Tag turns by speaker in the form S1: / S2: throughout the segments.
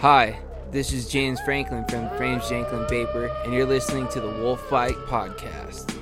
S1: Hi, this is James Franklin from Frames Janklin Vapor, and you're listening to the Wolf Fight Podcast.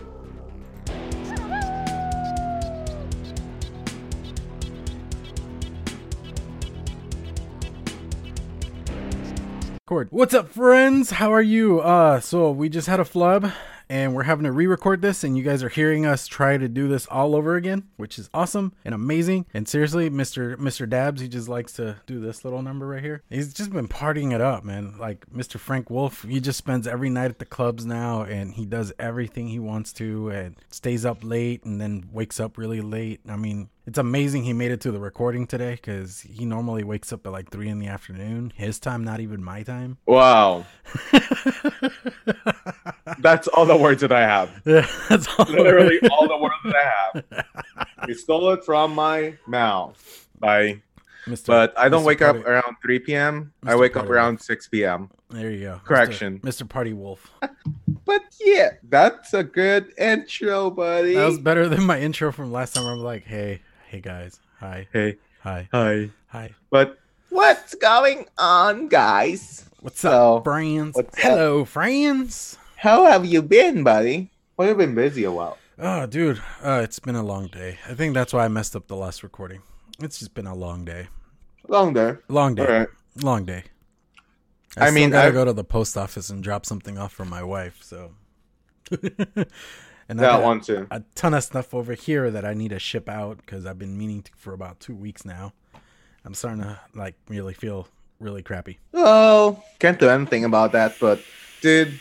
S2: Cord. What's up, friends? How are you? Uh, so we just had a flub and we're having to re-record this and you guys are hearing us try to do this all over again, which is awesome and amazing. And seriously, Mr. Mr. Dabs, he just likes to do this little number right here. He's just been partying it up, man. Like Mr. Frank Wolf, he just spends every night at the clubs now and he does everything he wants to and stays up late and then wakes up really late. I mean, it's amazing he made it to the recording today because he normally wakes up at like three in the afternoon. His time, not even my time.
S3: Wow. That's all the words that I have.
S2: Yeah, that's all.
S3: Literally all the words that I have. He stole it from my mouth. Bye.
S2: Mr.
S3: But I don't
S2: Mr.
S3: wake up around 3 p.m. I
S2: Mr.
S3: wake up
S2: Party.
S3: around 6 p.m.
S2: There you go.
S3: Correction.
S2: Mr. Mr. Party Wolf.
S3: But yeah, that's a good intro, buddy.
S2: That was better than my intro from last time. Where I'm like, hey, hey guys, hi,
S3: hey,
S2: hi,
S3: hi.
S2: hi.
S3: But what's going on, guys?
S2: What's
S3: So,
S2: up, friends?
S3: what's up?
S2: Hello, friends.
S3: How have you been, buddy? Well, you've been busy a while.
S2: Oh, dude, uh, it's been a long day. I think that's why I messed up the last recording. It's just been a long day.
S3: Long there.
S2: Long day.
S3: All right.
S2: Long day.
S3: I
S2: I,
S3: mean,
S2: I gotta
S3: I-
S2: go to the post office and drop something off for my wife. So, and I
S3: That
S2: got
S3: one too.
S2: a ton of stuff over here that I need to ship out because I've been meaning to for about two weeks now. I'm starting to like really feel really crappy.
S3: Oh, can't do anything about that. But, dude,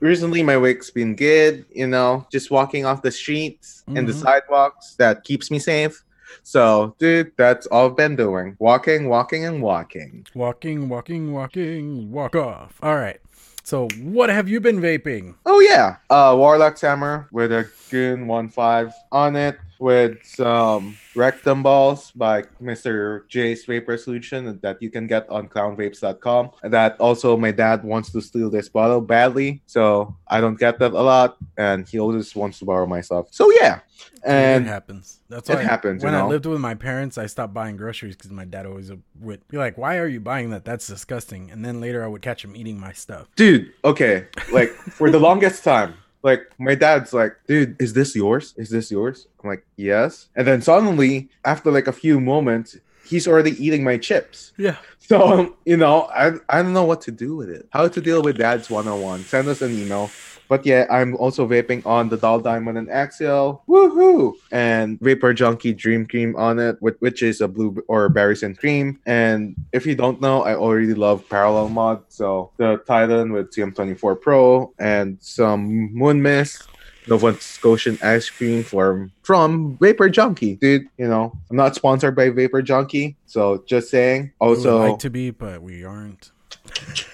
S3: recently my week's been good. You know, just walking off the streets and the
S2: Mhm.
S3: sidewalks that keeps me safe. So, dude, that's all I've been doing. Walking, walking, and walking.
S2: Walking, walking, walking, walk off. All right. So, what have you been vaping?
S3: Oh yeah, uh, Warlock's hammer with a Goon 1.5 on it with some rectum balls by Mr. J's Vapor Solution that you can get on clownvapes.com. That also my dad wants to steal this bottle badly, so I don't get that a lot, and he always wants to borrow my stuff. So yeah,
S2: it
S3: and
S2: happens. That's
S3: it
S2: why
S3: happens, you
S2: When I lived with my parents, I stopped buying groceries because my dad always would be like, "Why are you buying that? That's disgusting." And then later, I would catch him eating my stuff.
S3: dude, okay, like for the longest time. Like my dad's like, dude, is this yours? Is this yours? I'm like, yes. And then suddenly, after like a few moments, he's already eating my chips.
S2: Yeah.
S3: So um, you know, I I don't know what to do with it. How to deal with dad's one on one. Send us an email. But yeah, I'm also vaping on the Doll Diamond and Axial. Woohoo! And Vapor Junkie Dream Cream on it, which, which is a blue or berries and cream. And if you don't know, I already love Parallel Mod. So the Titan with CM24 Pro and some Moon Mist. Nova Scotian ice cream from from Vapor Junkie, dude. You know, I'm not sponsored by Vapor Junkie, so just saying. Also,
S2: like to be, but we aren't.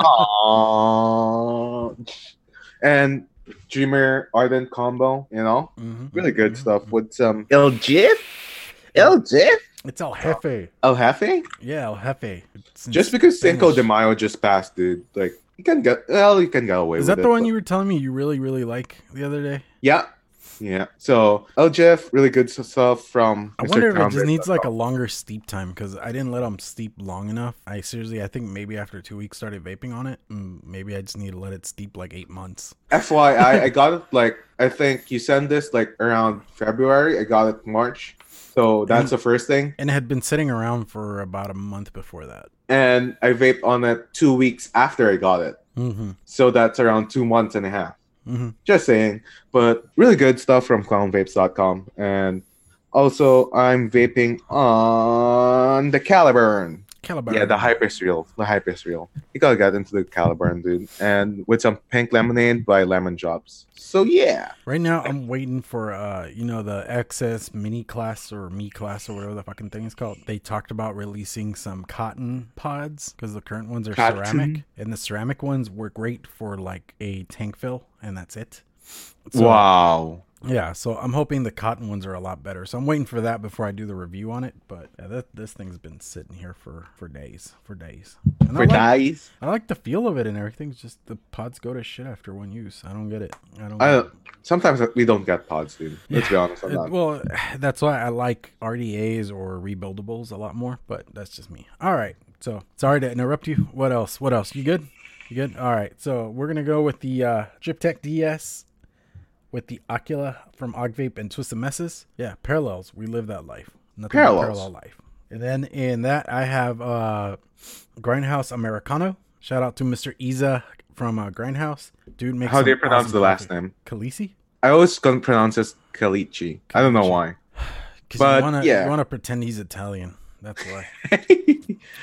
S3: Aww. and Dreamer Ardent combo, you know,
S2: Mhm,
S3: really good
S2: mhm,
S3: stuff with some El Jif, El Jif,
S2: It's El Jefe.
S3: El Jefe.
S2: Yeah, El Jefe.
S3: Just because Cinco de Mayo just passed, dude, like you can get well, you can get away
S2: Is
S3: with
S2: that
S3: it.
S2: the one
S3: but-
S2: you were telling me you really, really like the other day?
S3: Yeah, yeah. So El Jif, really good stuff from.
S2: I
S3: Mr.
S2: wonder if it just needs like a longer steep time because I didn't let them steep long enough. I seriously, I think maybe after two weeks started vaping on it, mm, maybe I just need to let it steep like eight months.
S3: FYI, I got it like I think you sent this like around February. I got it March. So that's the first thing.
S2: And it had been sitting around for about a month before that.
S3: And I vaped on it two weeks after I got it.
S2: Mm-hmm.
S3: So that's around two months and a half.
S2: Mm-hmm.
S3: Just saying. But really good stuff from clownvapes.com. And also I'm vaping on the Caliburn.
S2: Caliburn.
S3: Yeah, the Hypers Reel. The Hypers Reel. You gotta get into the Caliburn, dude. And with some pink lemonade by Lemon Drops. So yeah.
S2: Right now, I'm waiting for uh, you know, the XS mini class or me class or whatever the fucking thing is called. They talked about releasing some cotton pods because the current ones are
S3: Cotton?
S2: ceramic, and the ceramic ones were great for like a tank fill, and that's it. So-
S3: wow.
S2: Yeah, so I'm hoping the cotton ones are a lot better. So I'm waiting for that before I do the review on it. But yeah, that, this thing's been sitting here for for days, for days. And
S3: For
S2: I like,
S3: dies.
S2: I like the feel of it and everything. It's just the pods go to shit after one use. I don't get it. I don't.
S3: I sometimes we don't get pods, dude. Let's be honest on
S2: It-
S3: that.
S2: well, that's why I like RDAs or rebuildables a lot more. But that's just me. All right, So sorry to interrupt you. What else? What else? You good? You good? All right. So we're gonna go with the uh, Drip Tech DS with the Ocula from Ogvape and Twisted Messes. Yeah, parallels. We live that life. Nothing
S3: Parallels.
S2: parallel life. And then in that I have uh, Grindhouse Americano. Shout out to Mr. Iza from uh, Grindhouse. Dude makes
S3: How do you pronounce
S2: awesome
S3: the last
S2: coffee.
S3: name?
S2: Khaleesi?
S3: I always pronounce it Kalichi. I don't know why.
S2: Because
S3: But,
S2: you wanna
S3: yeah.
S2: you pretend he's Italian. That's why.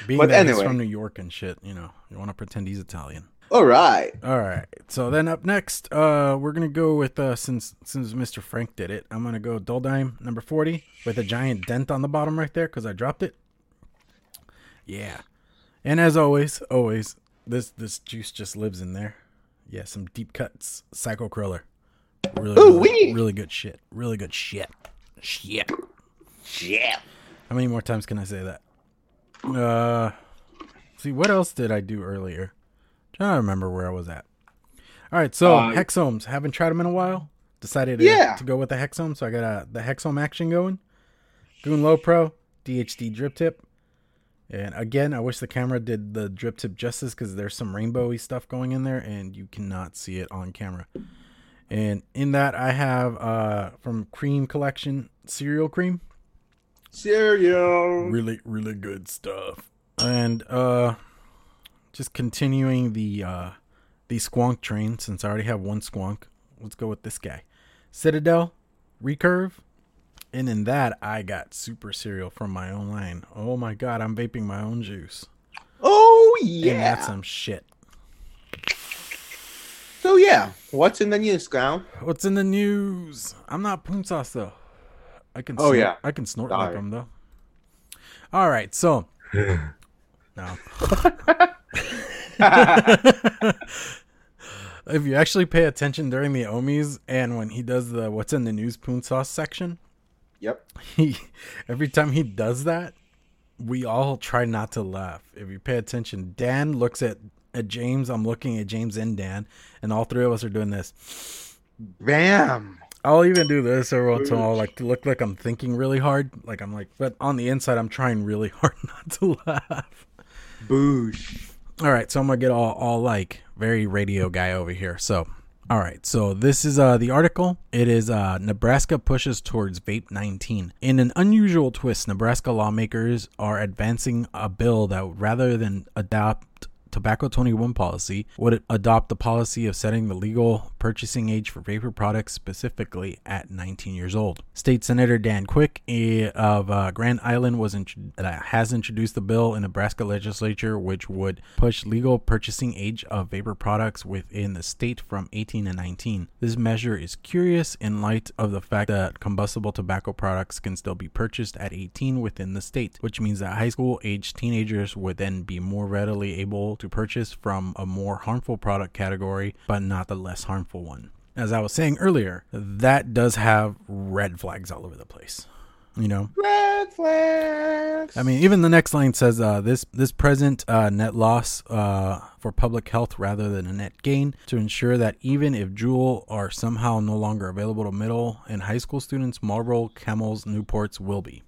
S2: Being
S3: But
S2: that he's
S3: anyway.
S2: from New York and shit, you know, you want to pretend he's Italian.
S3: All right.
S2: All right. So then up next, uh, we're gonna go with uh, since since Mr. Frank did it, I'm gonna go Dull Dime number forty with a giant dent on the bottom right there because I dropped it. Yeah, and as always, always this this juice just lives in there. Yeah, some deep cuts, Psycho Cruller. Really,
S3: Ooh,
S2: really, really good shit. Really good shit. Shit.
S3: Shit.
S2: How many more times can I say that? Uh, see, what else did I do earlier? To remember where I was at. All right, so
S3: Uh,
S2: Hexohms. Haven't tried them in a while. Decided to,
S3: Yeah.
S2: to go with the Hexohm, so I got uh, the Hexohm action going. Goon Low Pro, DHD drip tip. And again, I wish the camera did the drip tip justice because there's some rainbowy stuff going in there and you cannot see it on camera. And in that, I have uh, from Cream Collection cereal cream
S3: Cereal.
S2: really really good stuff and uh just continuing the uh the squonk train since i already have one squonk. Let's go with this guy. Citadel recurve and in that i got super cereal from my own line. Oh my god i'm vaping my own juice.
S3: Oh yeah, and
S2: that's some shit.
S3: So yeah, what's in the news, Clown?
S2: what's in the news? I'm not poon sauce though. I can
S3: Oh,
S2: snort,
S3: yeah.
S2: i can snort
S3: Sorry.
S2: like them though. All right so. No if you actually pay attention during the Omis and when he does the what's in the news poon sauce section,
S3: Yep.
S2: he every time he does that, we all try not to laugh. If you pay attention, Dan looks at at James, I'm looking at James and Dan, and all three of us are doing this.
S3: Bam.
S2: I'll even do this every once in a while, like to look like I'm thinking really hard. Like I'm like, but on the inside, I'm trying really hard not to laugh.
S3: Boosh.
S2: All right, so I'm gonna get all all like very radio guy over here. So, all right, so this is uh the article. It is uh Nebraska pushes towards vape 19. In an unusual twist, Nebraska lawmakers are advancing a bill that rather than adopt Tobacco 21 policy would adopt the policy of setting the legal purchasing age for vapor products specifically at 19 years old. State Senator Dan Quick eh, of uh, Grand Island was int- uh, has introduced the bill in Nebraska legislature, which would push legal purchasing age of vapor products within the state from 18 to 19. This measure is curious in light of the fact that combustible tobacco products can still be purchased at 18 within the state, which means that high school aged teenagers would then be more readily able to purchase from a more harmful product category, but not the less harmful one. As I was saying earlier, that does have red flags all over the place. You know,
S3: Red flags.
S2: I mean, even the next line says uh, this this present uh, net loss uh, for public health rather than a net gain to ensure that even if Juul are somehow no longer available to middle and high school students, Marlboro, Camels, Newports will be.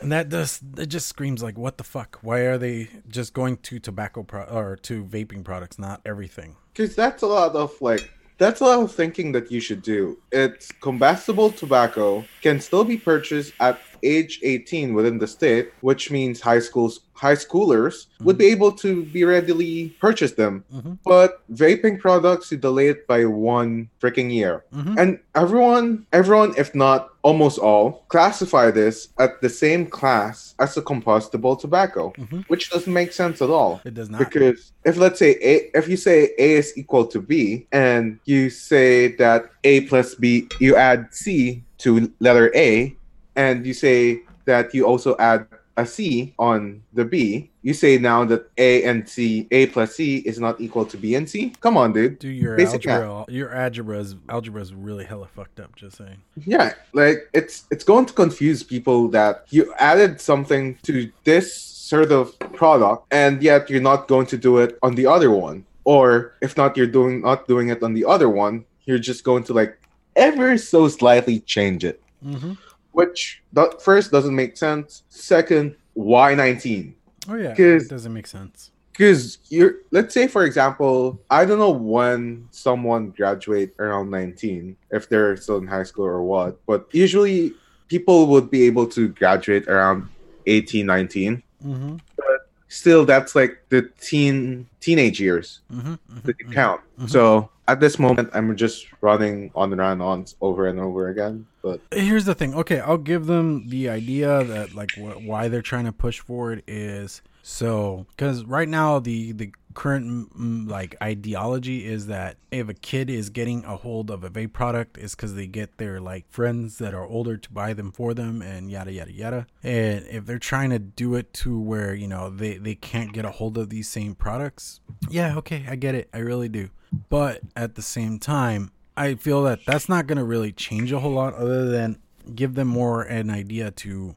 S2: And that does it just screams like what the fuck? Why are they just going to tobacco pro- or to vaping products, not everything?
S3: Because that's a lot of like that's a lot of thinking that you should do. It's combustible tobacco can still be purchased at age 18 within the state, which means high schools high schoolers would be able to be readily purchase them.
S2: Mhm.
S3: But vaping products you delay it by one freaking year.
S2: Mhm.
S3: And everyone everyone, if not almost all, classify this at the same class as a combustible tobacco,
S2: Mhm.
S3: which doesn't make sense at all.
S2: It does not.
S3: Because if let's say A, if you say A is equal to B, and you say that A plus B, you add C to letter A, and you say that you also add a C on the B, you say now that A and C, A plus C is not equal to B and C. Come on, dude.
S2: Do your
S3: Basic
S2: algebra? Your algebra is algebra is really hella fucked up. Just saying.
S3: Yeah, like it's it's going to confuse people that you added something to this sort of product and yet you're not going to do it on the other one. Or if not you're doing not doing it on the other one, you're just going to like ever so slightly change it.
S2: Mm-hmm.
S3: Which first doesn't make sense. Second, why 19?
S2: Oh yeah, it doesn't make sense.
S3: because you're let's say for example i don't know when someone graduate around 19 if they're still in high school or what but usually people would be able to graduate around 18 19
S2: Mm-hmm.
S3: still that's like the teen teenage years
S2: Mm-hmm.
S3: that you count
S2: Mhm.
S3: so at this moment i'm just running on and on and on over and over again but
S2: Here's the thing. Okay, I'll give them the idea that like wh- why they're trying to push forward is so because right now the the current like ideology is that if a kid is getting a hold of a vape product is because they get their like friends that are older to buy them for them and yada yada yada. And if they're trying to do it to where you know they they can't get a hold of these same products yeah okay i get it. I really do but at the same time I feel that that's not going to really change a whole lot other than give them more an idea to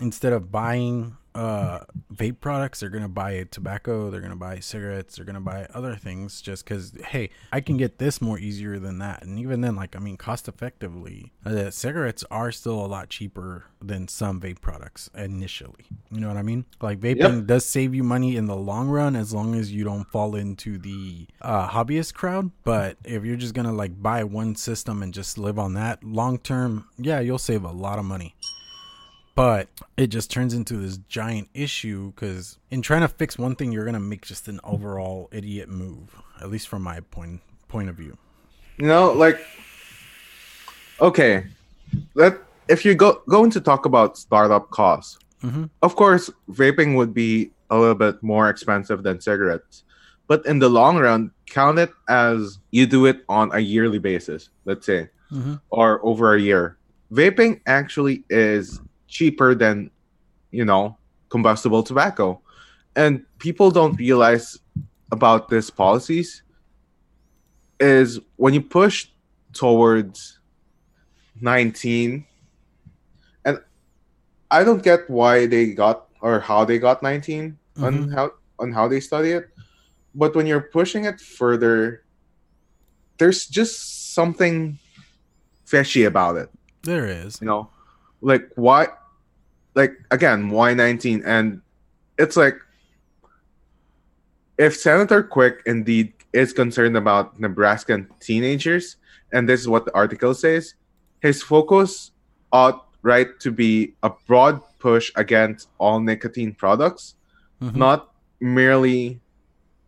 S2: instead of buying uh vape products they're going to buy tobacco they're going to buy cigarettes they're going to buy other things just cuz hey I can get this more easier than that and even then like I mean cost effectively uh, cigarettes are still a lot cheaper than some vape products initially you know what I mean like vaping does save you money in the long run as long as you don't fall into the uh, hobbyist crowd. But if you're just gonna like buy one system and just live on that long term, yeah, you'll save a lot of money. But it just turns into this giant issue because in trying to fix one thing, you're gonna make just an overall idiot move. At least from my point point of view.
S3: you know like okay let if you go going to talk about startup costs
S2: Mhm.
S3: of course vaping would be a little bit more expensive than cigarettes but in the long run count it as you do it on a yearly basis let's say
S2: Mhm.
S3: or over a year vaping actually is cheaper than you know combustible tobacco and people don't realize about these policies is when you push towards 19 and i don't get why they got or how they got 19 on
S2: Mhm.
S3: how on how they study it but when you're pushing it further there's just something fishy about it
S2: There is.
S3: you know like why like again why 19 and it's like if senator quick indeed is concerned about nebraskan teenagers and this is what the article says his focus ought right to be a broad push against all nicotine products
S2: Mhm.
S3: not merely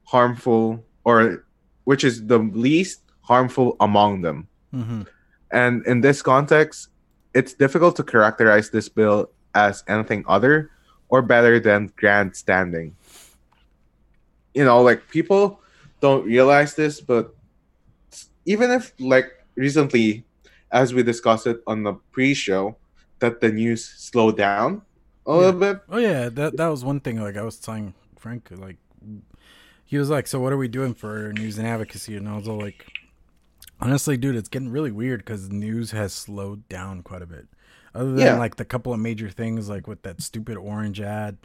S3: harmful or which is the least harmful among them
S2: Mhm.
S3: and in this context, it's difficult to characterize this bill as anything other or better than grandstanding. You know, like people don't realize this, but even if, like, recently, as we discussed it on the pre show, that the news slowed down a little bit.
S2: Oh yeah, that that was one thing. Like I was telling Frank, like he was like, "So what are we doing for news and advocacy?" And I was all like, "Honestly, dude, it's getting really weird because news has slowed down quite a bit. Other than
S3: Yeah.
S2: like the couple of major things, like with that stupid orange ad,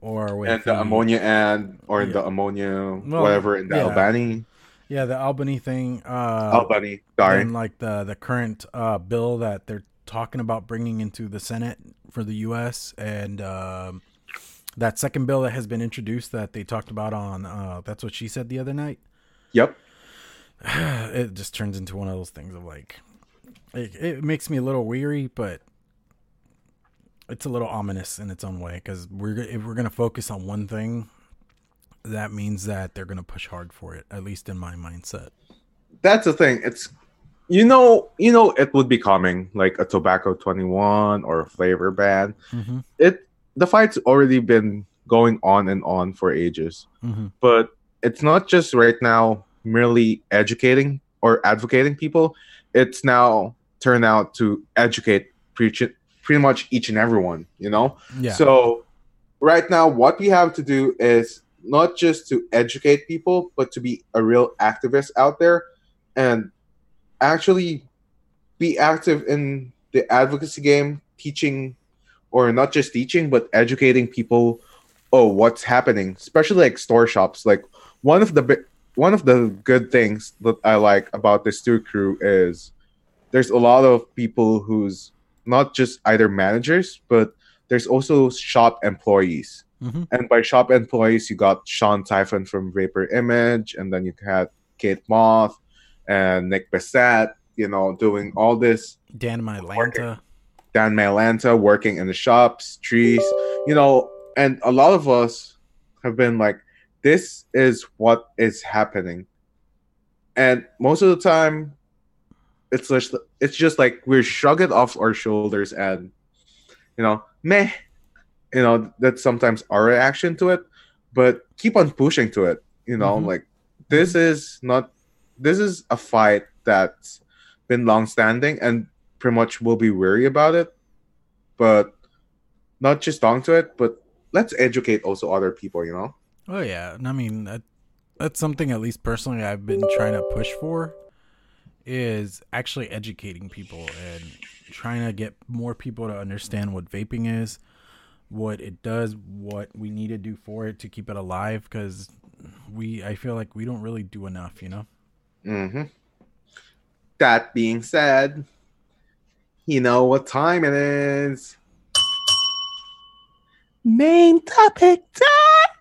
S2: or with
S3: And the ammonia ad, or
S2: Yeah.
S3: the ammonia,
S2: Well,
S3: whatever, in the
S2: yeah.
S3: Albany,
S2: yeah, the Albany thing, uh,
S3: Albany, sorry.
S2: and like the the current uh, bill that they're talking about bringing into the Senate for the U.S. and um, that second bill that has been introduced that they talked about on uh, that's what she said the other night.
S3: Yep.
S2: it just turns into one of those things of like it, it makes me a little weary, but it's a little ominous in its own way because we're if we're gonna focus on one thing, that means that they're gonna push hard for it. At least in my mindset.
S3: that's the thing. It's you know, you know, it would be coming like a tobacco twenty one or a flavor ban.
S2: Mm-hmm.
S3: It the fight's already been going on and on for ages,
S2: Mm-hmm.
S3: but it's not just right now merely educating or advocating people. It's now turned out to educate pretty, pretty much each and everyone. You know,
S2: Yeah.
S3: so right now, what we have to do is not just to educate people, but to be a real activist out there and actually be active in the advocacy game, teaching or not just teaching, but educating people. Oh, what's happening? Especially like store shops. Like one of the one of the good things that I like about the Stew Crew is there's a lot of people who's not just either managers, but there's also shop employees
S2: Mhm.
S3: And by shop employees, you got Sean Typhon from Vapor Image, and then you had Kate Moth and Nick Bissett, you know, doing all this.
S2: Dan Mylanta.
S3: Dan Malanta working in the shops, trees, you know, and a lot of us have been like, this is what is happening. And most of the time, it's just it's just like we're shrug it off our shoulders and you know, meh. You know, that's sometimes our reaction to it, but keep on pushing to it. You know,
S2: Mhm.
S3: like this is not this is a fight that's been long standing and pretty much will be weary about it. But not just on to it, but let's educate also other people, you know?
S2: Oh yeah, I mean that that's something at least personally I've been trying to push for is actually educating people and trying to get more people to understand what vaping is, what it does, what we need to do for it to keep it alive cuz we I feel like we don't really do enough, you know.
S3: Mm-hmm. That being said, you know what time it is. Main topic time.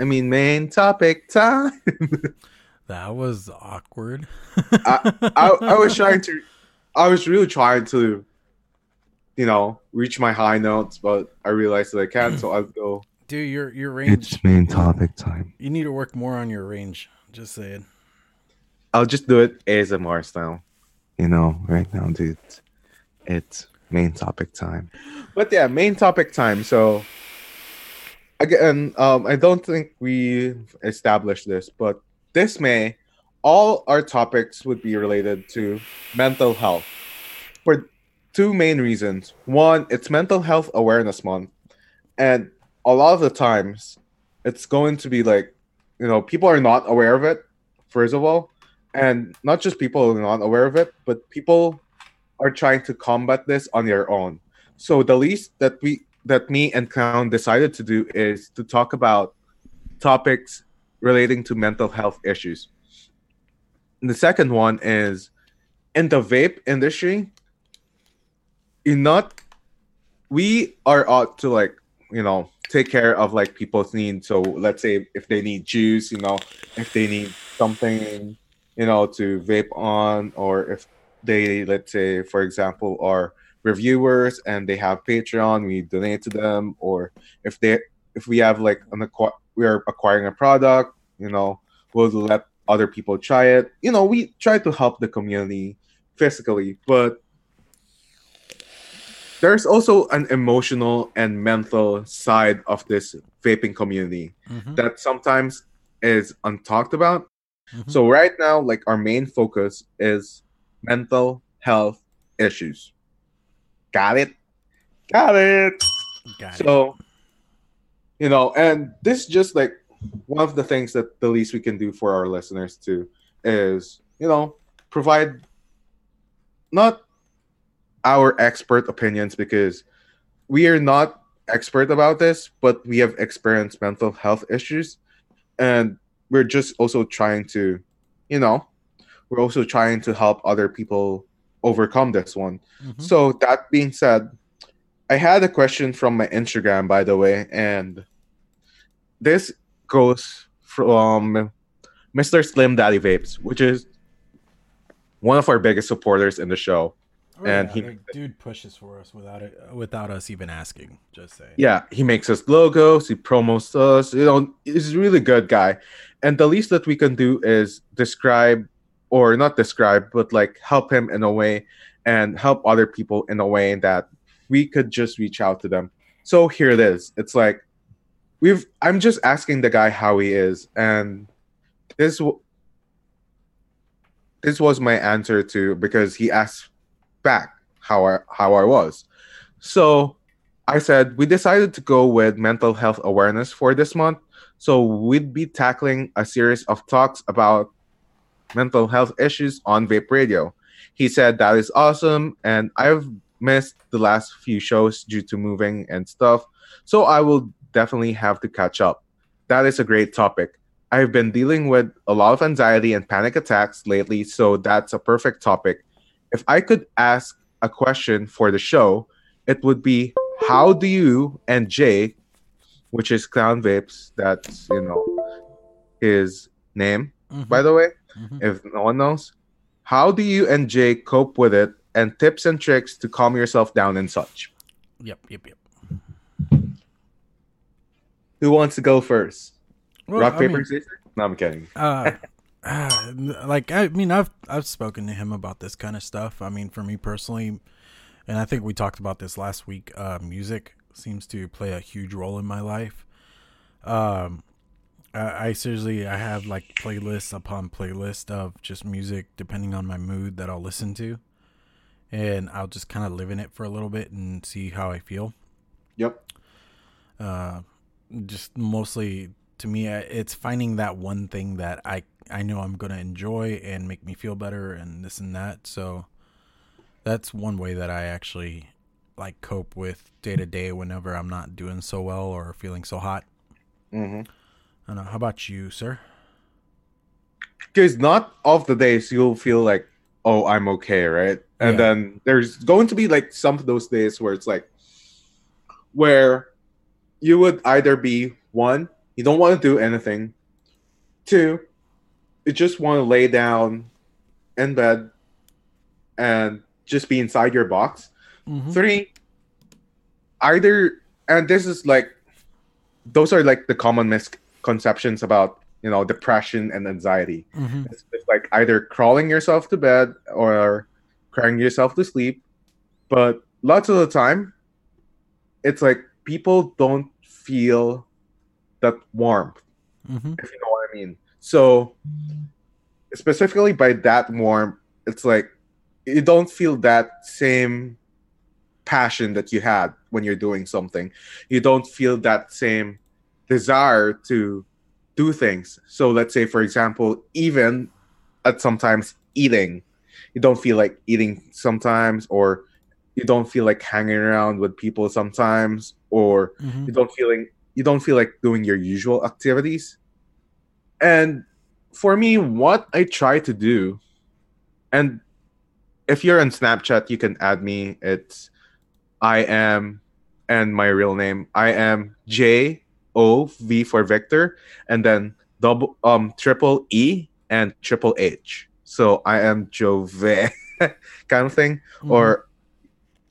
S3: I mean, main topic time.
S2: That was awkward.
S3: I, I was trying to, I was really trying to, you know, reach my high notes, but I realized that I can't, so I'll go.
S2: Dude, your your range It's
S3: main topic time.
S2: you need to work more on your range. Just saying.
S3: I'll just do it ASMR style. You know, right now, dude, it's main topic time. But yeah, main topic time. So again, um, I don't think we established this, but this May, all our topics would be related to mental health for two main reasons. One, it's Mental Health Awareness Month, and a lot of the times, it's going to be like, you know, people are not aware of it. First of all, and not just people are not aware of it, but people are trying to combat this on their own. So the least that we that me and Clown decided to do is to talk about topics relating to mental health issues. And the second one is in the vape industry, you're not we are ought to like, you know, take care of like people's needs. So let's say if they need juice, you know, if they need something, you know, to vape on, or if they, let's say, for example, are reviewers and they have Patreon, we donate to them, or if they, if we have like an acqu- we are acquiring a product, you know, we'll let other people try it. You know, we try to help the community physically, but there's also an emotional and mental side of this vaping community
S2: Mhm.
S3: that sometimes is untalked about.
S2: Mhm.
S3: So right now, like our main focus is mental health issues. Got it? Got it.
S2: Got it.
S3: So, you know, and this is just like one of the things that the least we can do for our listeners too is, you know, provide not our expert opinions because we are not expert about this, but we have experienced mental health issues and we're just also trying to, you know, we're also trying to help other people overcome this one.
S2: Mhm.
S3: So that being said, I had a question from my Instagram, by the way, and this goes from Mr. Slim Daddy Vapes, which is one of our biggest supporters in the show.
S2: Oh,
S3: and
S2: yeah,
S3: he-
S2: the dude pushes for us without it, without us even asking. Just saying.
S3: Yeah, he makes us logos, he promotes us, you know, he's a really good guy. And the least that we can do is describe or not describe, but like help him in a way and help other people in a way that we could just reach out to them. So here it is. It's like we've I'm just asking the guy how he is and this this was my answer to because he asked back how I how I was. So I said we decided to go with mental health awareness for this month. So we'd be tackling a series of talks about mental health issues on Vape Radio. He said that is awesome, and I've missed the last few shows due to moving and stuff. So I will definitely have to catch up. That is a great topic. I've been dealing with a lot of anxiety and panic attacks lately, so that's a perfect topic. If I could ask a question for the show, it would be how do you and Jay which is Clown Vapes. That's you know his name.
S2: Mhm,
S3: By the way,
S2: mhm.
S3: if no one knows, how do you and Jay cope with it, and tips and tricks to calm yourself down and such?
S2: Yep, yep, yep.
S3: Who wants to go first?
S2: Well,
S3: Rock
S2: I
S3: paper
S2: mean,
S3: scissors? No, I'm kidding.
S2: uh, uh, like I mean, I've I've spoken to him about this kind of stuff. I mean, for me personally, and I think we talked about this last week. Uh, music seems to play a huge role in my life. Um, I, I seriously I have like playlists upon playlist of just music depending on my mood that I'll listen to, and I'll just kind of live in it for a little bit and see how I feel.
S3: Yep.
S2: uh just mostly to me it's finding that one thing that i i know i'm gonna enjoy and make me feel better and this and that so that's one way that i actually like cope with day to day whenever i'm not doing so well or feeling so hot
S3: hmm
S2: i don't know how about you sir
S3: Because not all of the days you'll feel like, oh, I'm okay, right? And
S2: Yeah.
S3: then there's going to be like some of those days where it's like, where you would either be one, you don't want to do anything, two, you just want to lay down in bed and just be inside your box.
S2: mm-hmm.
S3: Three, either, and this is like, those are like the common misconceptions about, you know, depression and anxiety.
S2: Mm-hmm.
S3: It's, it's like either crawling yourself to bed or crying yourself to sleep. But lots of the time, it's like people don't feel that warmth,
S2: Mm-hmm.
S3: if you know what I mean. So, specifically by that warmth, it's like you don't feel that same passion that you had when you're doing something. You don't feel that same desire to do things. So let's say, for example, even at sometimes eating, you don't feel like eating sometimes, or you don't feel like hanging around with people sometimes, or
S2: Mm-hmm.
S3: you don't feeling you don't feel like doing your usual activities. And for me, what I try to do, and if you're on Snapchat, you can add me. It's I am and my real name. I am J O V for Victor, and then double um triple E and triple H. So I am Jove kind of thing.
S2: Mm-hmm.
S3: Or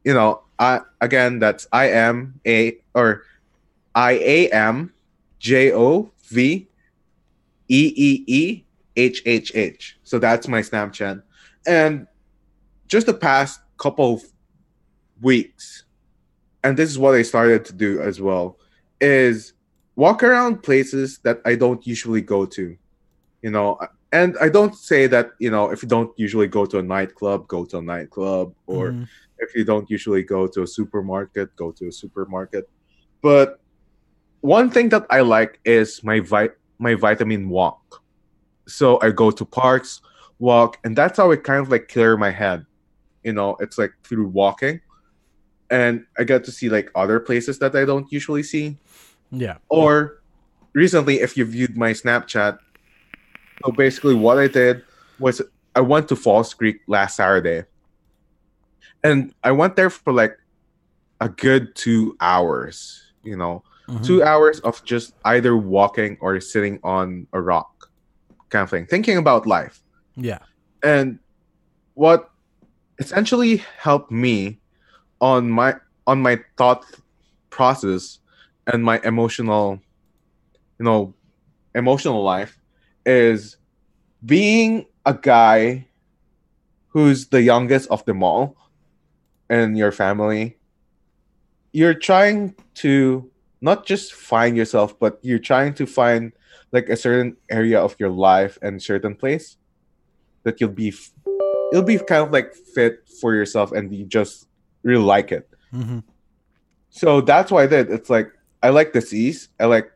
S3: you know, I again that's I am a or I A M J O V E E E H H H. So that's my Snapchat. And just the past couple of weeks, and this is what I started to do as well, is walk around places that I don't usually go to. You know, and I don't say that, you know, if you don't usually go to a nightclub, go to a nightclub, or
S2: Mhm.
S3: If you don't usually go to a supermarket, go to a supermarket. But one thing that I like is my vi- my vitamin walk. So I go to parks, walk, and that's how it kind of like clear my head. You know, it's like through walking, and I get to see like other places that I don't usually see.
S2: yeah
S3: Or recently, if you viewed my Snapchat, so basically what I did was I went to Falls Creek last Saturday, and I went there for like a good two hours. You know,
S2: Mhm.
S3: two hours of just either walking or sitting on a rock, kind of thing, thinking about life.
S2: yeah
S3: And what essentially helped me on my on my thought process and my emotional you know emotional life is being a guy who's the youngest of them all in your family you're trying to not just find yourself but you're trying to find like a certain area of your life and certain place that you'll be f- it'll be kind of like fit for yourself and you just really like it
S2: hmm
S3: so that's why I did. It's like I like the seas. I like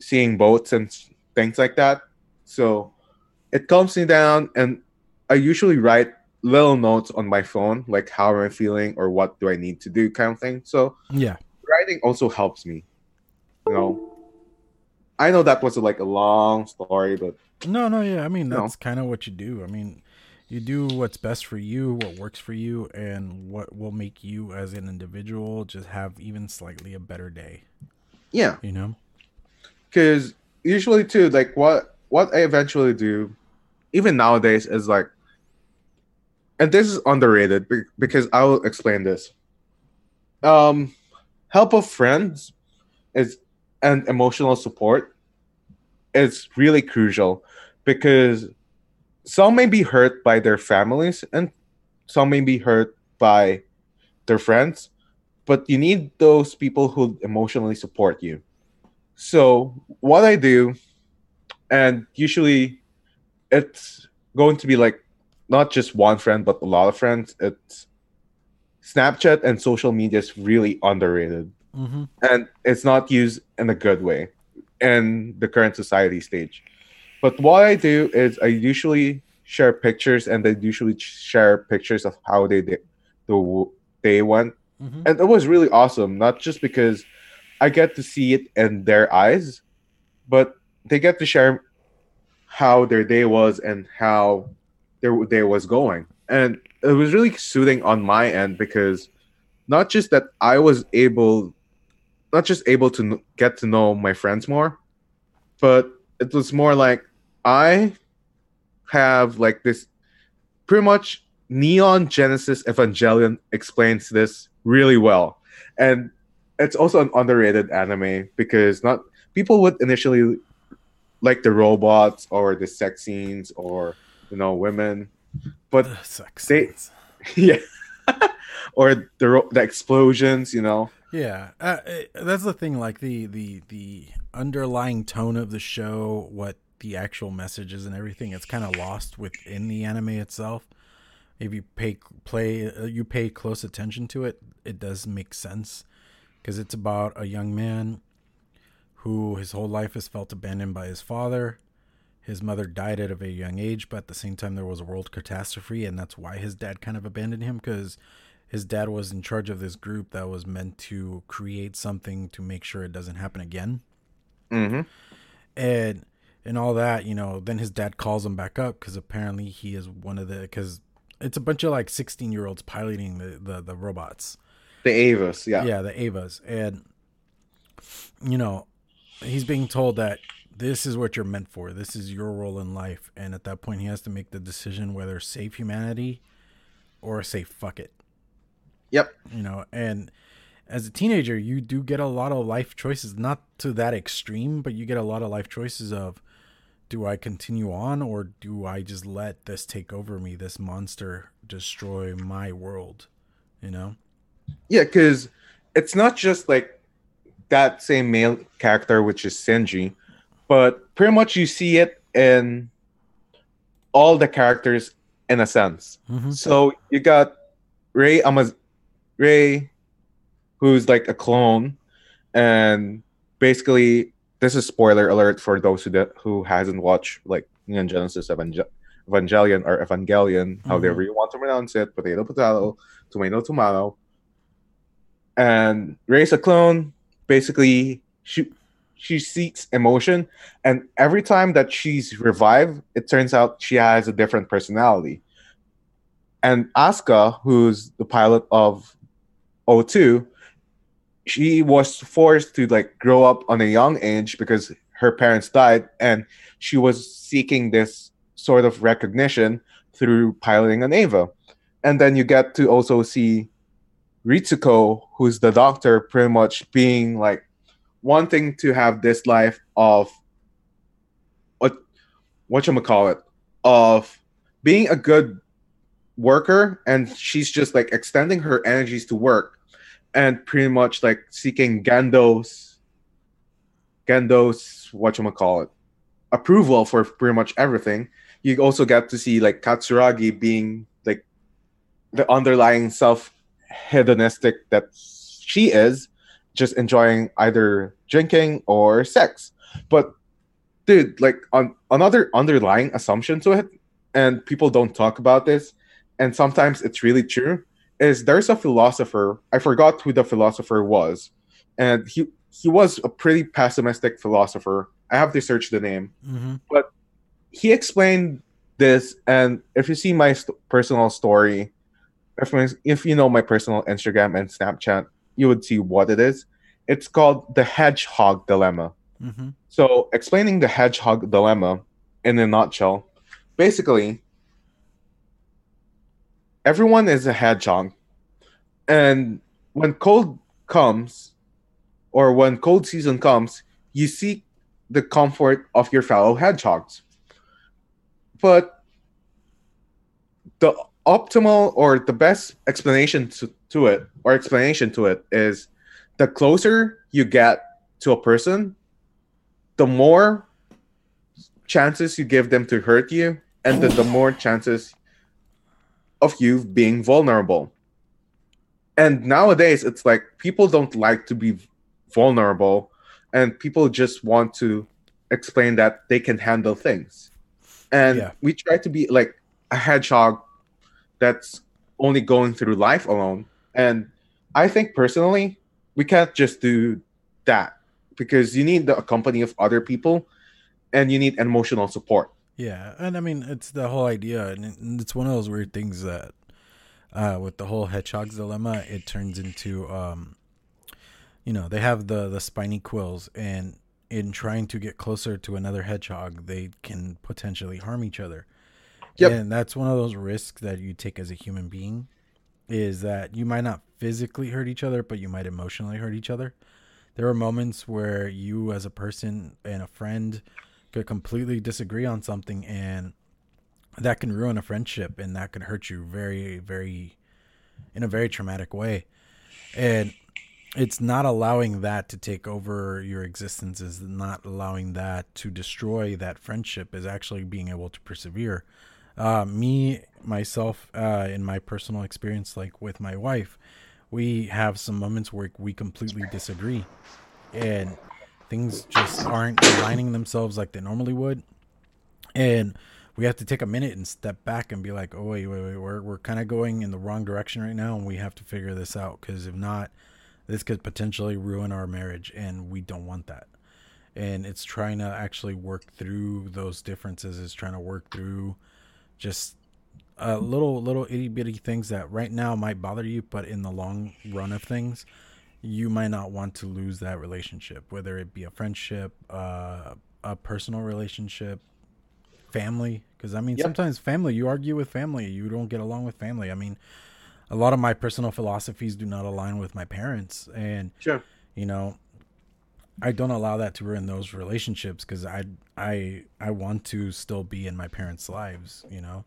S3: seeing boats and things like that. So it calms me down, and I usually write little notes on my phone, like how am I feeling or what do I need to do, kind of thing. So
S2: yeah
S3: writing also helps me. You know, I know that was like a long story, but
S2: No, no, yeah. I mean, that's kind of what you do. I mean, you do what's best for you, what works for you, and what will make you as an individual just have even slightly a better day.
S3: Yeah,
S2: You know.
S3: because usually too, like what what I eventually do, even nowadays, is like, and this is underrated because I will explain this. Um, help of friends is and emotional support is really crucial because some may be hurt by their families and some may be hurt by their friends, but you need those people who emotionally support you. So what I do, and usually it's going to be like not just one friend, but a lot of friends. It's Snapchat and social media is really underrated,
S2: Mm-hmm.
S3: and it's not used in a good way in the current society stage. But what I do is I usually share pictures, and they usually share pictures of how they did the day went
S2: Mm-hmm.
S3: and it was really awesome not just because i get to see it in their eyes but they get to share how their day was and how their day was going. And it was really soothing on my end because not just that i was able not just able to get to know my friends more but it was more like i have like this pretty much neon genesis evangelion explains this really well. And it's also an underrated anime because not people would initially like the robots or the sex scenes or you know women but
S2: Ugh, sex
S3: they- yeah or the the explosions you know
S2: Yeah, uh, uh, that's the thing. Like the the the underlying tone of the show, what the actual messages and everything, it's kind of lost within the anime itself. If you pay play, uh, you pay close attention to it, it does make sense because it's about a young man who his whole life has felt abandoned by his father. His mother died at a very young age, but at the same time, there was a world catastrophe, and that's why his dad kind of abandoned him because his dad was in charge of this group that was meant to create something to make sure it doesn't happen again.
S3: Mm-hmm.
S2: and and all that you know then his dad calls him back up because apparently he is one of the because it's a bunch of like 16 year olds piloting the, the the robots.
S3: The Evas yeah.
S2: Yeah the Evas. And you know he's being told that this is what you're meant for. This is your role in life. And at that point he has to make the decision whether save humanity or say fuck it.
S3: Yep.
S2: You know and as a teenager you do get a lot of life choices not to that extreme but you get a lot of life choices of do i continue on or do i just let this take over me this monster destroy my world you know?
S3: Yeah, because it's not just like that same male character, which is Senji, but pretty much you see it in all the characters in a sense.
S2: mm-hmm.
S3: So you got Ray Amaz Ray, who's like a clone, and basically this is spoiler alert for those who de- who hasn't watched like Neon Genesis Evangel- Evangelion or Evangelion, however you want to pronounce it, potato potato, tomato tomato. And Ray's a clone. Basically, she she seeks emotion, and every time that she's revived, it turns out she has a different personality and Asuka, who's the pilot of O2, she was forced to like grow up on a young age because her parents died, and she was seeking this sort of recognition through piloting an Eva. And then you get to also see Ritsuko, who's the doctor, pretty much being like wanting to have this life of what what you call it of being a good worker and she's just like extending her energies to work and pretty much like seeking Gendo's Gendo's what you call it approval for pretty much everything. You also get to see like Katsuragi being like the underlying self hedonistic that she is, just enjoying either drinking or sex. But dude, like on another underlying assumption to it, and people don't talk about this, and sometimes it's really true, is there's a philosopher. I forgot who the philosopher was, and he he was a pretty pessimistic philosopher. I have to search the name.
S2: Mm-hmm.
S3: He explained this, and if you see my st- personal story, if my, if you know my personal Instagram and Snapchat, you would see what it is. It's called the hedgehog dilemma.
S2: Mm-hmm.
S3: So, explaining the hedgehog dilemma in a nutshell, basically, everyone is a hedgehog. And when cold comes, or when cold season comes, you seek the comfort of your fellow hedgehogs. But the optimal or the best explanation to, to it, or explanation to it, is the closer you get to a person, the more chances you give them to hurt you, and then the more chances of you being vulnerable. And nowadays, it's like people don't like to be vulnerable, and people just want to explain that they can handle things. And
S2: Yeah.
S3: we try to be like a hedgehog that's only going through life alone. And I think personally, we can't just do that because you need the company of other people and you need emotional support.
S2: Yeah, and I mean it's the whole idea, and it's one of those weird things that, uh, with the whole hedgehog's dilemma, it turns into, um, you know, they have the the spiny quills, and in trying to get closer to another hedgehog, they can potentially harm each other.
S3: Yep.
S2: And that's one of those risks that you take as a human being, is that you might not physically hurt each other, but you might emotionally hurt each other. There are moments where you, as a person and a friend, could completely disagree on something and that can ruin a friendship and that can hurt you very very in a very traumatic way and it's not allowing that to take over your existence is not allowing that to destroy that friendship is actually being able to persevere uh, me myself uh, in my personal experience like with my wife we have some moments where we completely disagree. And things just aren't aligning themselves like they normally would. And we have to take a minute and step back and be like oh wait wait wait we're, we're kind of going in the wrong direction right now and we have to figure this out because if not this could potentially ruin our marriage and we don't want that. And it's trying to actually work through those differences it's trying to work through just uh, little little itty bitty things that right now might bother you but in the long run of things you might not want to lose that relationship whether it be a friendship uh, a personal relationship family because i mean
S3: Yep.
S2: sometimes family you argue with family you don't get along with family i mean a lot of my personal philosophies do not align with my parents and
S3: Sure.
S2: you know i don't allow that to ruin those relationships because i i i want to still be in my parents lives you know?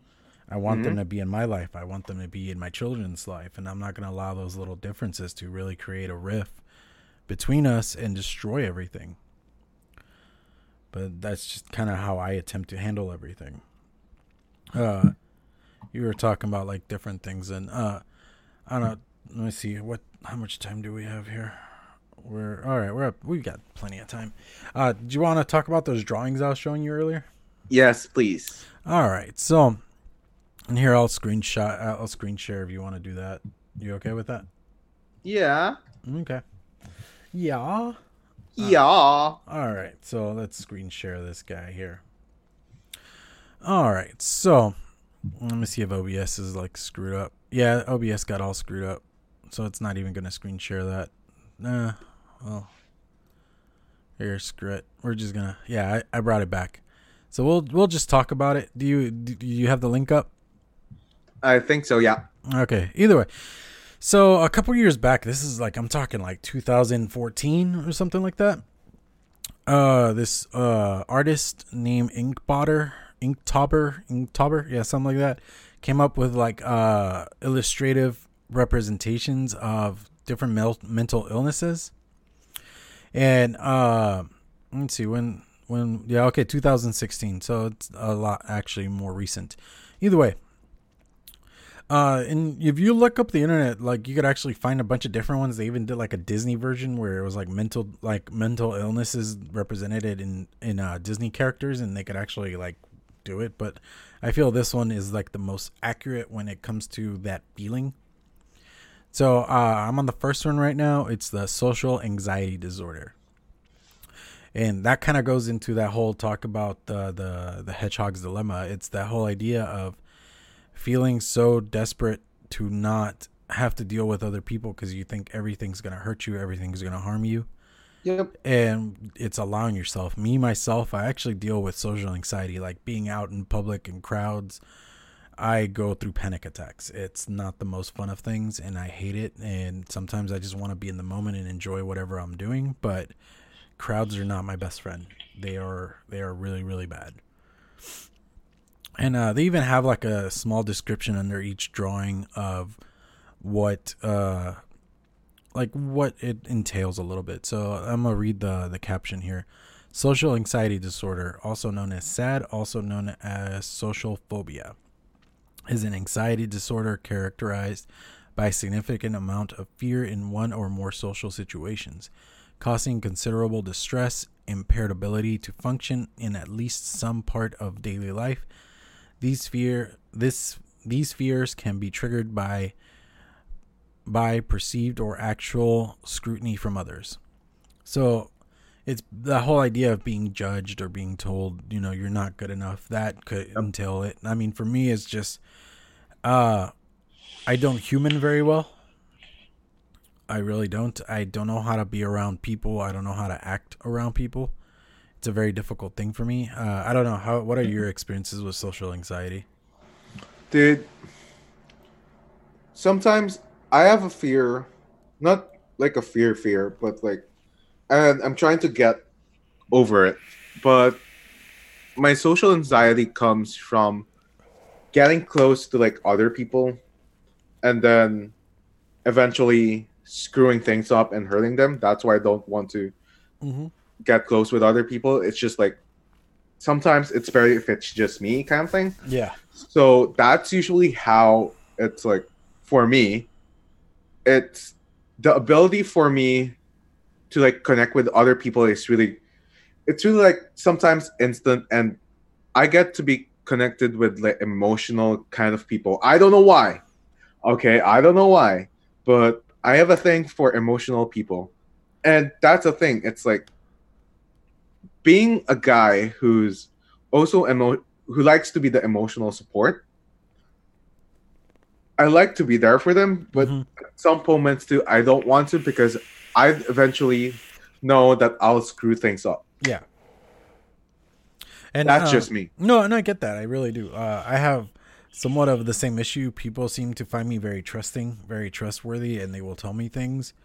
S2: I want them to be in my life. I want them to be in my children's life and i'm not going to allow those little differences to really create a rift between us and destroy everything. But that's just kind of how i attempt to handle everything. Uh you were talking about like different things and uh i don't know let me see what how much time do we have here we're all right we're up we've got plenty of time uh do you want to talk about those drawings i was showing you earlier
S3: Yes, please.
S2: all right so and here i'll screenshot i'll screen share if you want to do that you okay with that
S3: Yeah.
S2: okay yeah
S3: Yeah.
S2: All right, so let's screen share this guy here. All right, so let me see if OBS is like screwed up. Yeah, OBS got all screwed up, so it's not even gonna screen share that. Nah, well, here, screw it. We're just gonna. Yeah, I, I brought it back. So we'll we'll just talk about it. Do you do you have the link up?
S3: I think so. Yeah.
S2: Okay. Either way. So a couple years back, this is like I'm talking like 2014 or something like that. Uh, this uh artist named Inkbotter, Inktober, Inktober, yeah, something like that, came up with like uh illustrative representations of different mel- mental illnesses. And uh, let's see when when yeah okay 2016, so it's a lot actually more recent. Either way, uh, and if you look up the internet, like you could actually find a bunch of different ones. They even did like a Disney version where it was like mental, like mental illnesses represented in in uh, Disney characters, and they could actually like do it. But I feel this one is like the most accurate when it comes to that feeling. So uh, I'm on the first one right now. It's the social anxiety disorder, and that kind of goes into that whole talk about the the the hedgehog's dilemma. It's that whole idea of feeling so desperate to not have to deal with other people because you think everything's gonna hurt you, everything's gonna harm you,
S3: Yep.
S2: and it's allowing yourself. Me myself, I actually deal with social anxiety, like being out in public and crowds. I go through panic attacks. It's not the most fun of things, and I hate it. And sometimes I just want to be in the moment and enjoy whatever I'm doing. But crowds are not my best friend. They are they are really really bad. And uh, they even have like a small description under each drawing of what uh like what it entails a little bit. So I'm gonna read the the caption here. Social anxiety disorder, also known as SAD, also known as social phobia, is an anxiety disorder characterized by a significant amount of fear in one or more social situations, causing considerable distress, impaired ability to function in at least some part of daily life. These fear this these fears can be triggered by by perceived or actual scrutiny from others. So it's the whole idea of being judged or being told, you know, you're not good enough. That could entail it. I mean, for me, it's just, uh, I don't human very well. I really don't. I don't know how to be around people. I don't know how to act around people. It's a very difficult thing for me. Uh, I don't know how. What are your experiences with social anxiety?
S3: Dude, sometimes I have a fear, not like a fear fear, but like and I'm trying to get over it. But my social anxiety comes from getting close to like other people and then eventually screwing things up and hurting them. That's why I don't want to
S2: Mm-hmm.
S3: get close with other people. It's just like sometimes it's very if it's just me kind of thing.
S2: Yeah.
S3: So that's usually how it's like for me. It's the ability for me to like connect with other people is really it's really like sometimes instant and I get to be connected with like emotional kind of people. I don't know why. Okay, I don't know why, but I have a thing for emotional people. And that's a thing. It's like being a guy who's also emo- who likes to be the emotional support. I like to be there for them, but
S2: Mhm.
S3: at some moments too, I don't want to because I eventually know that I'll screw things up.
S2: Yeah. And
S3: That's
S2: uh,
S3: just me.
S2: No, and I get that. I really do. Uh, I have somewhat of the same issue. People seem to find me very trusting, very trustworthy, and they will tell me things.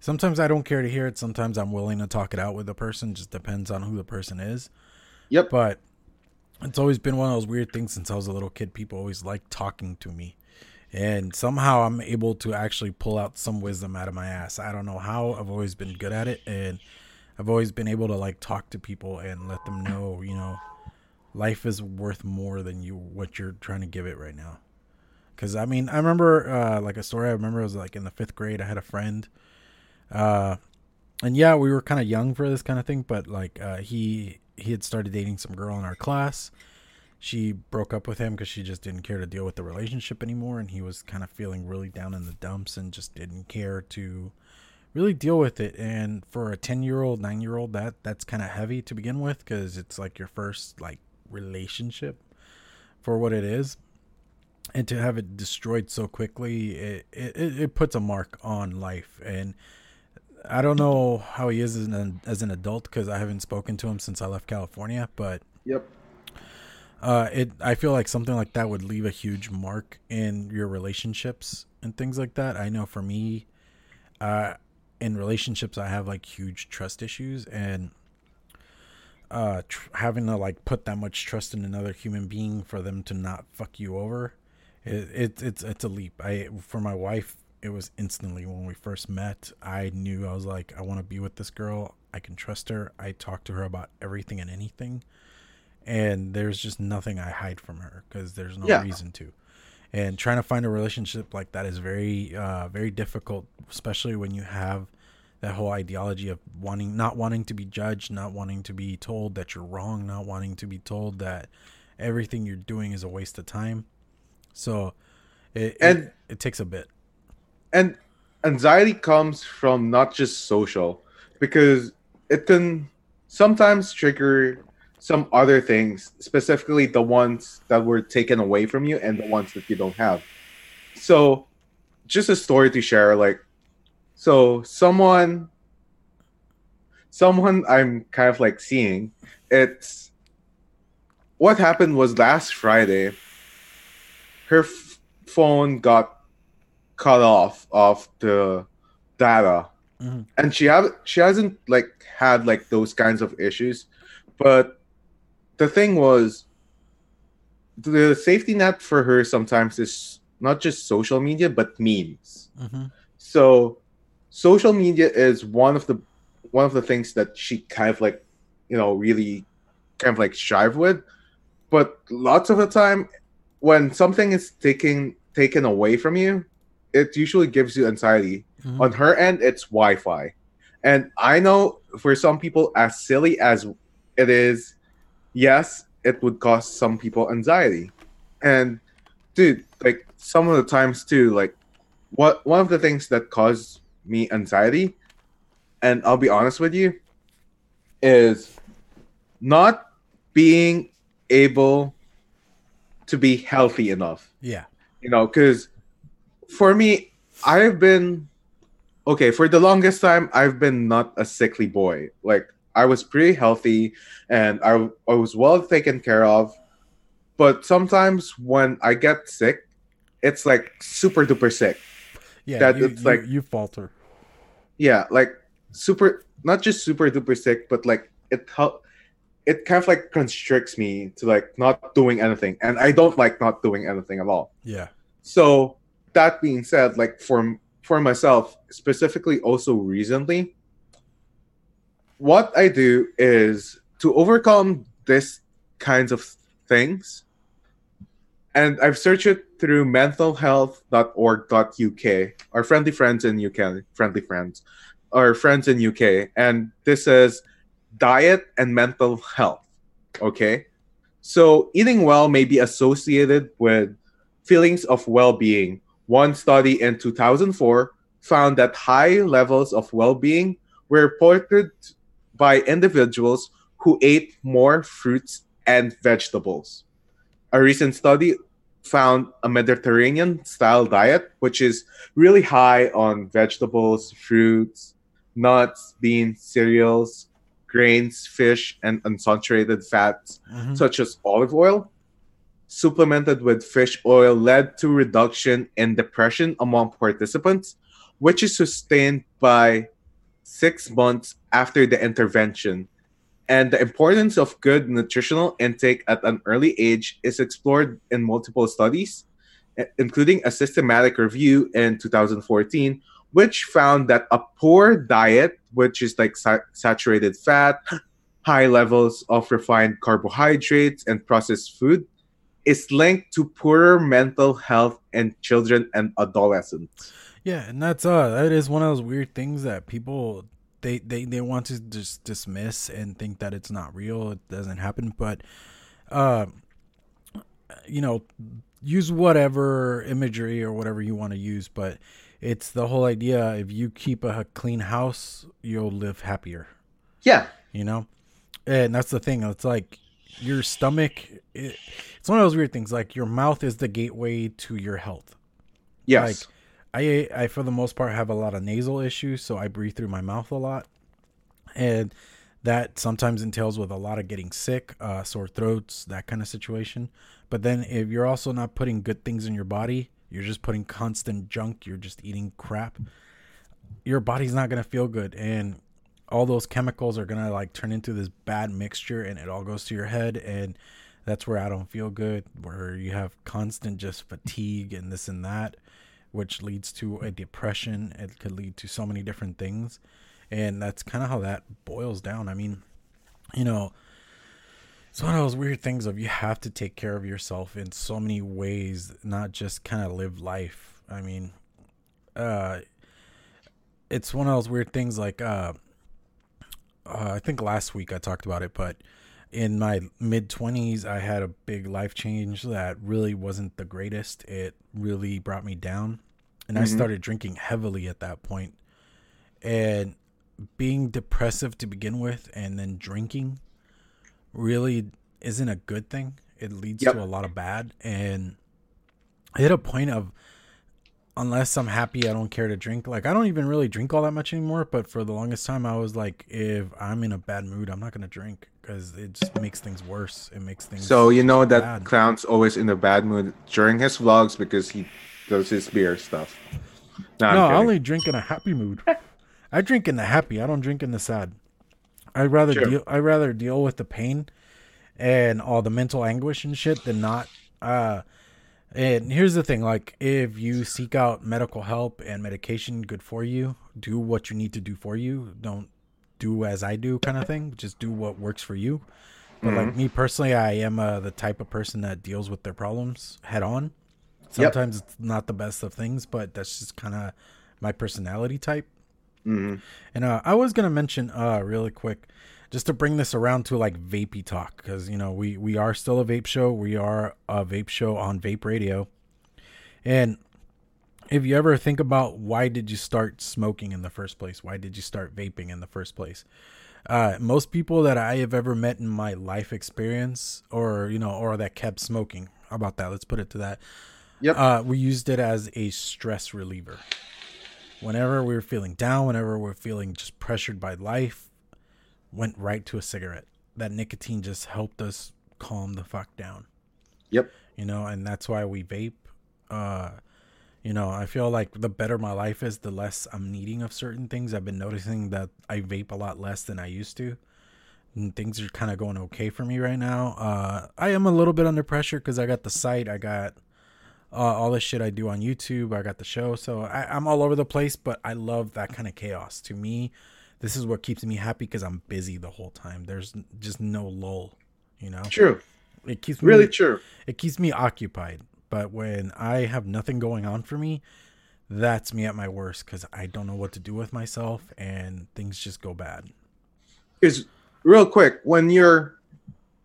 S2: Sometimes I don't care to hear it. Sometimes I'm willing to talk it out with the person. Just depends on who the person is.
S3: Yep.
S2: But it's always been one of those weird things since I was a little kid. People always like talking to me. And somehow I'm able to actually pull out some wisdom out of my ass. I don't know how. I've always been good at it. And I've always been able to like talk to people and let them know, you know, life is worth more than you what you're trying to give it right now. Cause I mean, I remember uh, like a story. I remember it was like in the fifth grade. I had a friend, uh, and yeah, we were kind of young for this kind of thing. But like uh, he he had started dating some girl in our class. She broke up with him because she just didn't care to deal with the relationship anymore, and he was kind of feeling really down in the dumps and just didn't care to really deal with it. And for a ten year old, nine year old, that that's kind of heavy to begin with because it's like your first like relationship for what it is and to have it destroyed so quickly it, it, it puts a mark on life and i don't know how he is as an, as an adult because i haven't spoken to him since i left california but
S3: Yep.
S2: Uh, it I feel like something like that would leave a huge mark in your relationships and things like that. I know for me, uh, in relationships, I have like huge trust issues, and uh, tr- having to like put that much trust in another human being for them to not fuck you over, it, it it's it's a leap. I for my wife, it was instantly when we first met. I knew I was like, I want to be with this girl. I can trust her. I talk to her about everything and anything and there's just nothing I hide from her because there's no
S3: Yeah.
S2: reason to. And trying to find a relationship like that is very, uh, very difficult, especially when you have that whole ideology of wanting, not wanting to be judged, not wanting to be told that you're wrong, not wanting to be told that everything you're doing is a waste of time. So, it
S3: And-
S2: it, it takes a bit.
S3: and anxiety comes from not just social because it can sometimes trigger some other things specifically the ones that were taken away from you and the ones that you don't have so just a story to share. Like, so someone, someone I'm kind of like seeing. It's what happened was last Friday. Her f- phone got cut off of the data,
S2: Mhm.
S3: and she have she hasn't like had like those kinds of issues, but the thing was the safety net for her sometimes is not just social media but memes
S2: Mhm.
S3: so social media is one of the one of the things that she kind of like you know really kind of like strive with but lots of the time when something is taken taken away from you it usually gives you anxiety
S2: Mhm.
S3: on her end it's wi-fi and i know for some people as silly as it is yes it would cause some people anxiety. And dude like some of the times too like what one of the things that caused me anxiety and i'll be honest with you is not being able to be healthy enough.
S2: Yeah.
S3: you know because for me i've been okay for the longest time i've been not a sickly boy. Like i was pretty healthy and i, I was well taken care of but sometimes when i get sick it's like super duper sick
S2: Yeah.
S3: That
S2: you,
S3: it's
S2: you-
S3: like-
S2: you falter.
S3: yeah like super not just super duper sick but like it help it kind of like constricts me to like not doing anything and i don't like not doing anything at all
S2: Yeah.
S3: so that being said like for for myself specifically also recently what i do is to overcome this kinds of things and i've searched it through mentalhealth.org.uk our friendly friends in uk friendly friends our friends in uk and this says diet and mental health okay? So eating well may be associated with feelings of well-being. One study in 2004 found that high levels of well-being were reported by individuals who ate more fruits and vegetables. A recent study found a Mediterranean style diet, which is really high on vegetables, fruits, nuts, beans, cereals, grains, fish, and unsaturated fats,
S2: Mhm.
S3: such as olive oil, supplemented with fish oil led to reduction in depression among participants, which is sustained by six months after the intervention. And the importance of good nutritional intake at an early age is explored in multiple studies, eh, including a systematic review in 2014, which found that a poor diet, which is like sa- saturated fat, high levels of refined carbohydrates, and processed food, is linked to poorer mental health in children and adolescents.
S2: Yeah, and that's uh that is one of those weird things that people they they they want to just dismiss and think that it's not real, it doesn't happen, but uh you know, use whatever imagery or whatever you want to use, but it's the whole idea if you keep a clean house, you'll live happier,
S3: Yeah,
S2: you know? And that's the thing. It's like your stomach it, it's one of those weird things like your mouth is the gateway to your health.
S3: yes.
S2: I I for the most part have a lot of nasal issues, so I breathe through my mouth a lot, and that sometimes entails with a lot of getting sick, uh, sore throats, that kind of situation. But then if you're also not putting good things in your body, you're just putting constant junk. You're just eating crap. Your body's not gonna feel good, and all those chemicals are gonna like turn into this bad mixture, and it all goes to your head, and that's where I don't feel good. Where you have constant just fatigue and this and that which leads to a depression. It could lead to so many different things. And that's kind of how that boils down. I mean, you know, it's one of those weird things of you have to take care of yourself in so many ways, not just kind of live life. I mean, uh, it's one of those weird things like, uh, uh, I think last week I talked about it, but in my mid 20s, I had a big life change that really wasn't the greatest. It really brought me down. And I
S3: Mhm.
S2: started drinking heavily at that point. And being depressive to begin with and then drinking really isn't a good thing. It leads
S3: Yep.
S2: to a lot of bad. And I hit a point of unless I'm happy, I don't care to drink. Like I don't even really drink all that much anymore. But for the longest time, I was like, if I'm in a bad mood, I'm not gonna drink because it just makes things worse. It makes things.
S3: So you know that
S2: bad.
S3: clown's always in a bad mood during his vlogs because he does his beer stuff. No,
S2: no, I only drink in a happy mood. I drink in the happy. I don't drink in the sad. I'd rather
S3: Sure.
S2: deal. I'd rather deal with the pain and all the mental anguish and shit than not. Uh, and here's the thing: like, if you seek out medical help and medication, good for you. Do what you need to do for you. Don't do as I do, kind of thing. Just do what works for you. But like me personally, I am uh, the type of person that deals with their problems head on.
S3: Yep.
S2: Sometimes it's not the best of things, but that's just kind of my personality type.
S3: Mhm.
S2: And uh, I was gonna mention uh really quick, just to bring this around to like vapey talk, because you know we we are still a vape show. We are a vape show on Vape Radio, and if you ever think about why did you start smoking in the first place, why did you start vaping in the first place? Uh, most people that I have ever met in my life experience, or you know, or that kept smoking, how about that? Let's put it to that.
S3: Yep.
S2: Uh, we used it as a stress reliever whenever we were feeling down, whenever we're feeling just pressured by life, went right to a cigarette. That nicotine just helped us calm the fuck down.
S3: Yep.
S2: You know, and that's why we vape. Uh you know, I feel like the better my life is, the less I'm needing of certain things. I've been noticing that I vape a lot less than I used to. And things are kind of going okay for me right now. Uh I am a little bit under pressure cuz I got the site, I got uh, all the shit I do on YouTube. I got the show, so I, I'm all over the place. But I love that kind of chaos. To me, this is what keeps me happy because I'm busy the whole time. There's just no lull. You know,
S3: True.
S2: it keeps me
S3: Really true.
S2: it keeps me occupied. But when I have nothing going on for me, that's me at my worst because I don't know what to do with myself and things just go bad.
S3: is real quick when you're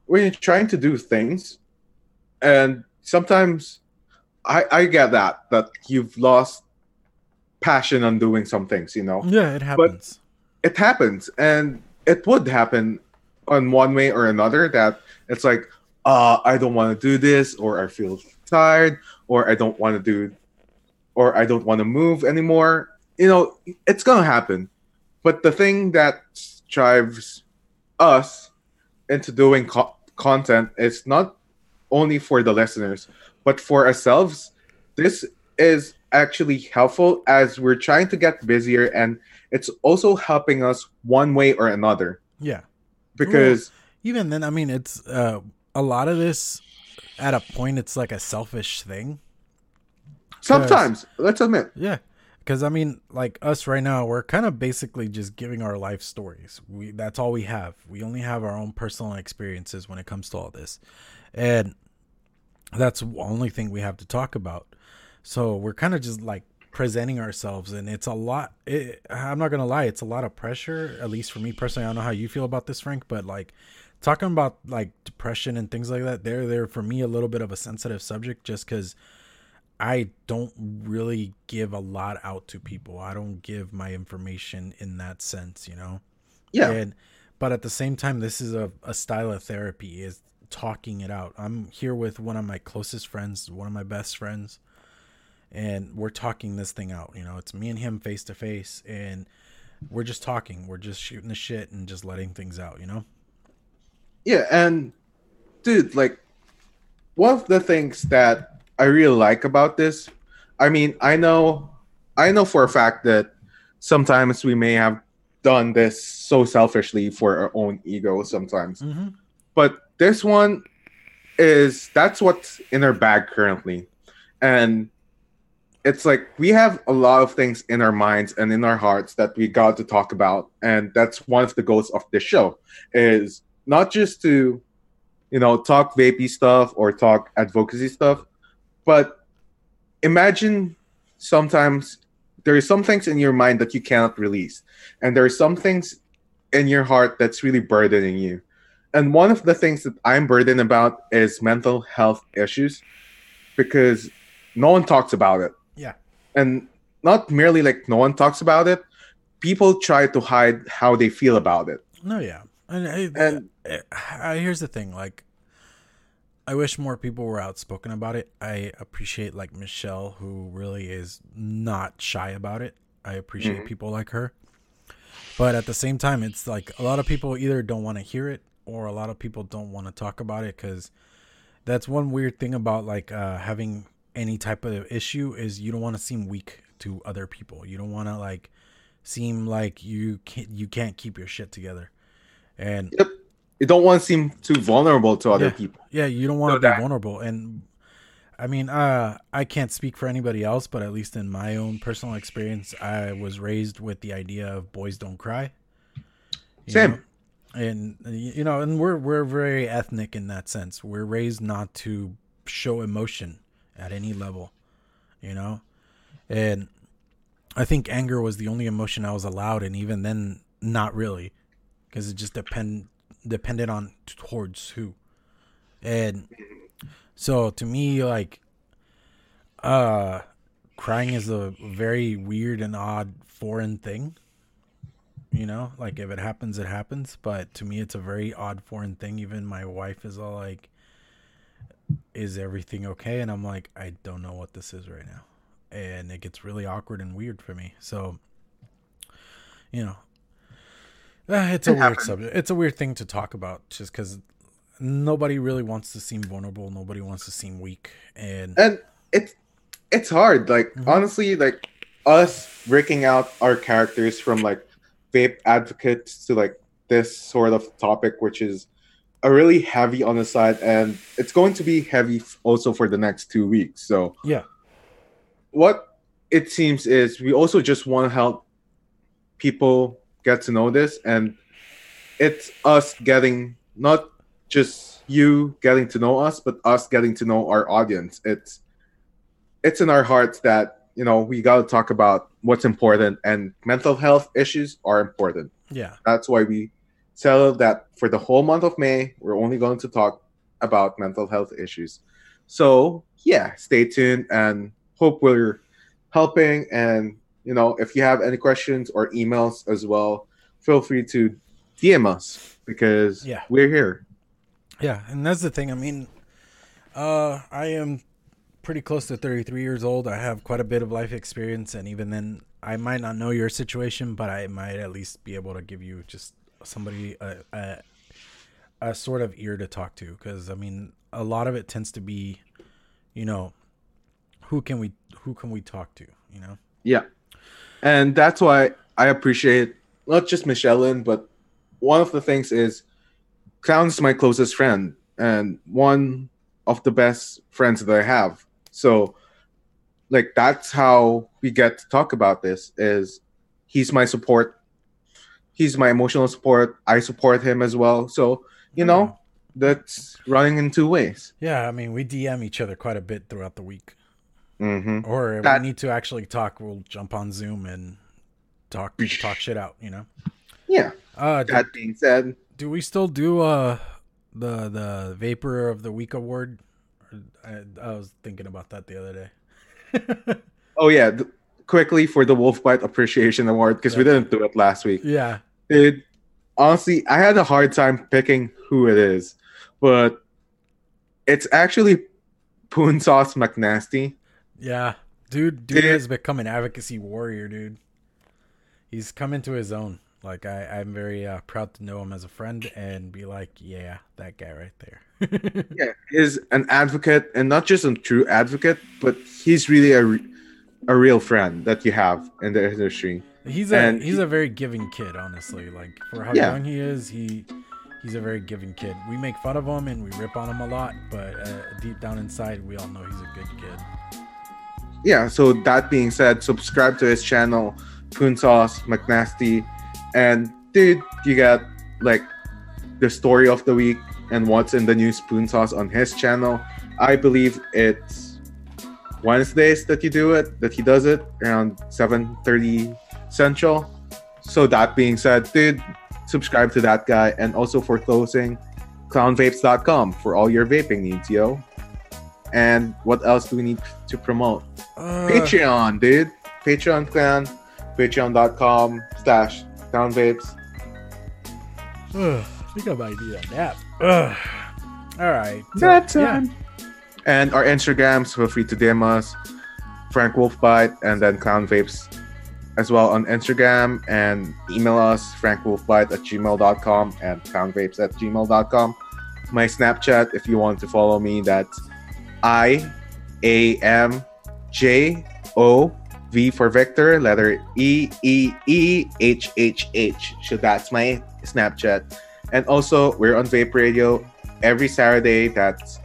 S3: when you're trying to do things and sometimes i i get that that you've lost passion on doing some things you know
S2: Yeah, it happens.
S3: it happens and it would happen on one way or another that it's like uh i don't want to do this or i feel tired or i don't want to do or i don't want to move anymore you know it's gonna happen. But the thing that drives us into doing co- content is not only for the listeners but for ourselves. This is actually helpful as we're trying to get busier and it's also helping us one way or another.
S2: Yeah.
S3: because
S2: Even then, I mean, it's uh, a lot of this at a point, it's like a selfish thing.
S3: sometimes let's admit
S2: Yeah. Because I mean, like us right now, we're kind of basically just giving our life stories. We that's all we have. We only have our own personal experiences when it comes to all this, and that's the only thing we have to talk about. So we're kind of just like presenting ourselves, and it's a lot. It, I'm not gonna lie, it's a lot of pressure. At least for me personally, I don't know how you feel about this, Frank, but like talking about like depression and things like that, they're they're for me a little bit of a sensitive subject, just because. I don't really give a lot out to people. I don't give my information in that sense, you know.
S3: yeah
S2: And but at the same time, this is a, a style of therapy is talking it out. I'm here with one of my closest friends, one of my best friends, and we're talking this thing out. You know, it's me and him face to face, and we're just talking. We're just shooting the shit and just letting things out. You know.
S3: Yeah and dude like one of the things that i really like about this i mean i know i know for a fact that sometimes we may have done this so selfishly for our own ego sometimes.
S2: Mm-hmm.
S3: but this one is that's what's in our bag currently. And it's like we have a lot of things in our minds and in our hearts that we got to talk about. And that's one of the goals of this show is not just to you know talk vapey stuff or talk advocacy stuff but imagine sometimes there are some things in your mind that you cannot release and there are some things in your heart that's really burdening you. And one of the things that i'm burdened about is mental health issues because no one talks about it.
S2: Yeah.
S3: and not merely like no one talks about it people try to hide how they feel about it.
S2: No, yeah, and, I-
S3: And-
S2: here's the thing: like, I wish more people were outspoken about it. I appreciate like Michelle, who really is not shy about it. I appreciate
S3: Mhm.
S2: people like her. But at the same time, it's like a lot of people either don't want to hear it or a lot of people don't want to talk about it because that's one weird thing about like uh, having any type of issue is you don't want to seem weak to other people. You don't want to like seem like you can't you can't keep your shit together. And
S3: You don't want to seem too vulnerable to other
S2: Yeah.
S3: people.
S2: yeah, you don't want
S3: So
S2: to be
S3: that-
S2: vulnerable. And I mean, uh, I can't speak for anybody else, but at least in my own personal experience, I was raised with the idea of boys don't cry.
S3: Same.
S2: know? And you know, and we're we're very ethnic in that sense. We're raised not to show emotion at any level, you know. And I think anger was the only emotion I was allowed, and even then, not really, because it just depend depended on towards who. And so to me, like, uh, crying is a very weird and odd foreign thing. You know, like if it happens, it happens. But to me, it's a very odd foreign thing. Even my wife is all like, "Is everything okay?" And I'm like, "I don't know what this is right now," and it gets really awkward and weird for me. So, you know, uh, it's a
S3: It
S2: weird
S3: happens.
S2: subject. It's a weird thing to talk about, just because nobody really wants to seem vulnerable. Nobody wants to seem weak, and
S3: and it's it's hard like
S2: Mhm.
S3: honestly like us breaking out our characters from like vape advocates to like this sort of topic which is a really heavy on the side and it's going to be heavy also for the next two weeks so
S2: yeah,
S3: what it seems is we also just want to help people get to know this and it's us getting not just you getting to know us but us getting to know our audience it's it's in our hearts that you know we got to talk about what's important and mental health issues are important
S2: yeah,
S3: that's why we settled that for the whole month of May, we're only going to talk about mental health issues. So, yeah, stay tuned and hope we're helping. And, you know, if you have any questions or emails as well, feel free to DM us because
S2: Yeah.
S3: we're here.
S2: yeah. And that's the thing. I mean, uh, I am pretty close to 33 years old. I have quite a bit of life experience, and even then, I might not know your situation, but I might at least be able to give you just somebody a a, a sort of ear to talk to. Because I mean, a lot of it tends to be, you know, who can we who can we talk to? You know.
S3: Yeah. And that's why I appreciate not just Michelin, but one of the things is Clown's my closest friend and one of the best friends that I have. So like that's how we get to talk about this is he's my support. He's my emotional support. I support him as well. So, you know, mm. that's running in two ways.
S2: Yeah, I mean, we DM each other quite a bit throughout the week.
S3: Hmm
S2: Or if
S3: That-
S2: we need to actually talk, we'll jump on Zoom and talk talk shit out. You know.
S3: Yeah.
S2: Uh, do,
S3: That being said,
S2: do we still do uh the the Vapor of the Week award? I, I was thinking about that the other day.
S3: Oh yeah, quickly for the Wolfbite Appreciation Award because we didn't do it last week.
S2: yeah,
S3: Dude, honestly, I had a hard time picking who it is, but it's actually Poon Sauce McNasty.
S2: Yeah, dude, dude
S3: Dude.
S2: has become an advocacy warrior, dude. He's come into his own. Like I, I'm very uh, proud to know him as a friend and be like, yeah, that guy right there.
S3: Yeah, is an advocate and not just a true advocate, but he's really a, re- a real friend that you have in the industry.
S2: He's a
S3: And
S2: he's
S3: he-
S2: a very giving kid, honestly. Like for how
S3: Yeah.
S2: young he is, he he's a very giving kid. We make fun of him and we rip on him a lot, but uh, deep down inside, we all know he's a good kid.
S3: Yeah so that being said subscribe to his channel Poon Sauce McNasty. And dude you got like the story of the week and what's in the new spoon sauce on his channel. I believe it's wednesdays that you do it that he does it around 7.30 central. So that being said dude subscribe to that guy. And also for closing clownvapes.com for all your vaping needs yo. And what else do we need to promote
S2: Uh,
S3: Patreon, dude. Patreon clan. Patreon.com slash clownvapes.
S2: ugh, I think I might need a nap. Ugh. All right. So,
S3: That
S2: yeah.
S3: time. And our Instagrams, feel free to DM us. Frank Wolfbite and then Clown Vapes as well on Instagram and email us frankwolfbite at gmail.com and clownvapes at gmail.com. My Snapchat, if you want to follow me, that's I A M J O V for Victor, letter E E E H H H. So that's my Snapchat. And also, we're on Vape Radio every Saturday. That's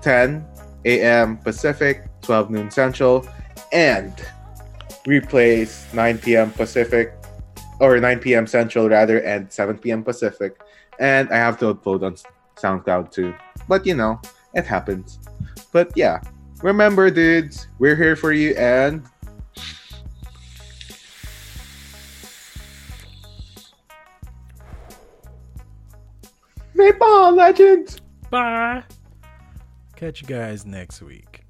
S3: 10 a.m. Pacific, 12 noon Central, and replays 9 p.m. Pacific, or 9 p.m. Central rather, and 7 p.m. Pacific. And I have to upload on SoundCloud too. But you know, it happens. But yeah, remember, dudes, we're here for you, and on, legends!
S2: Bye. Catch you guys next week.